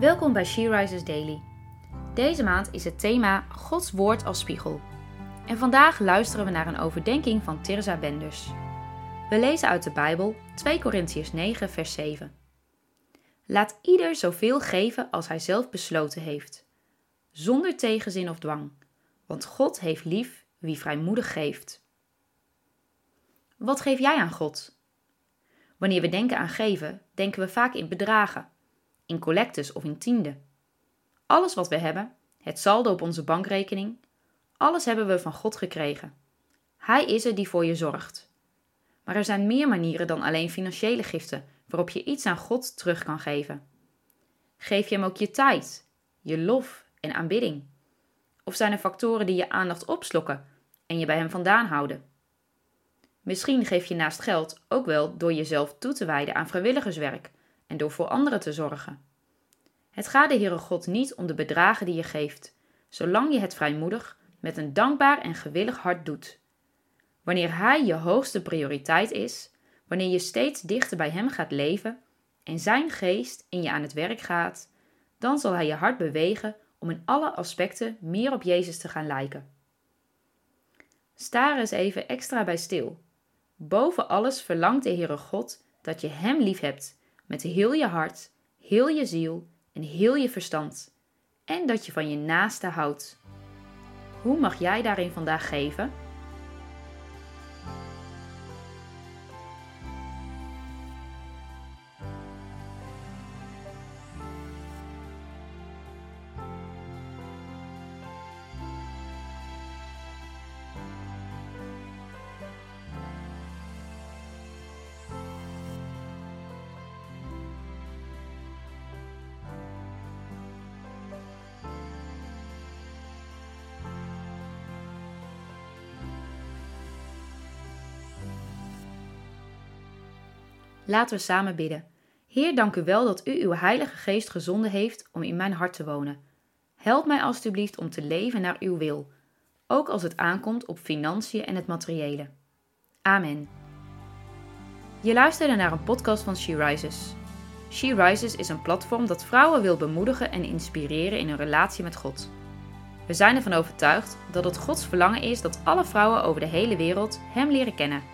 Welkom bij She Rises Daily. Deze maand is het thema Gods Woord als Spiegel. En vandaag luisteren we naar een overdenking van Tirza Benders. We lezen uit de Bijbel 2 Korintiërs 9, vers 7. Laat ieder zoveel geven als hij zelf besloten heeft, zonder tegenzin of dwang, want God heeft lief wie vrijmoedig geeft. Wat geef jij aan God? Wanneer we denken aan geven, denken we vaak in bedragen in collectes of in tiende. Alles wat we hebben, het saldo op onze bankrekening, alles hebben we van God gekregen. Hij is er die voor je zorgt. Maar er zijn meer manieren dan alleen financiële giften waarop je iets aan God terug kan geven. Geef je hem ook je tijd, je lof en aanbidding? Of zijn er factoren die je aandacht opslokken en je bij hem vandaan houden? Misschien geef je naast geld ook wel door jezelf toe te wijden aan vrijwilligerswerk en door voor anderen te zorgen. Het gaat de Heere God niet om de bedragen die je geeft, zolang je het vrijmoedig met een dankbaar en gewillig hart doet. Wanneer Hij je hoogste prioriteit is, wanneer je steeds dichter bij Hem gaat leven en Zijn geest in je aan het werk gaat, dan zal Hij je hart bewegen om in alle aspecten meer op Jezus te gaan lijken. Sta er eens even extra bij stil. Boven alles verlangt de Heere God dat je Hem lief hebt met heel je hart, heel je ziel en heel je verstand. En dat je van je naaste houdt. Hoe mag jij daarin vandaag geven? Laten we samen bidden. Heer, dank u wel dat u uw Heilige Geest gezonden heeft om in mijn hart te wonen. Help mij alstublieft om te leven naar uw wil, ook als het aankomt op financiën en het materiële. Amen. Je luisterde naar een podcast van She Rises. She Rises is een platform dat vrouwen wil bemoedigen en inspireren in hun relatie met God. We zijn ervan overtuigd dat het Gods verlangen is dat alle vrouwen over de hele wereld Hem leren kennen.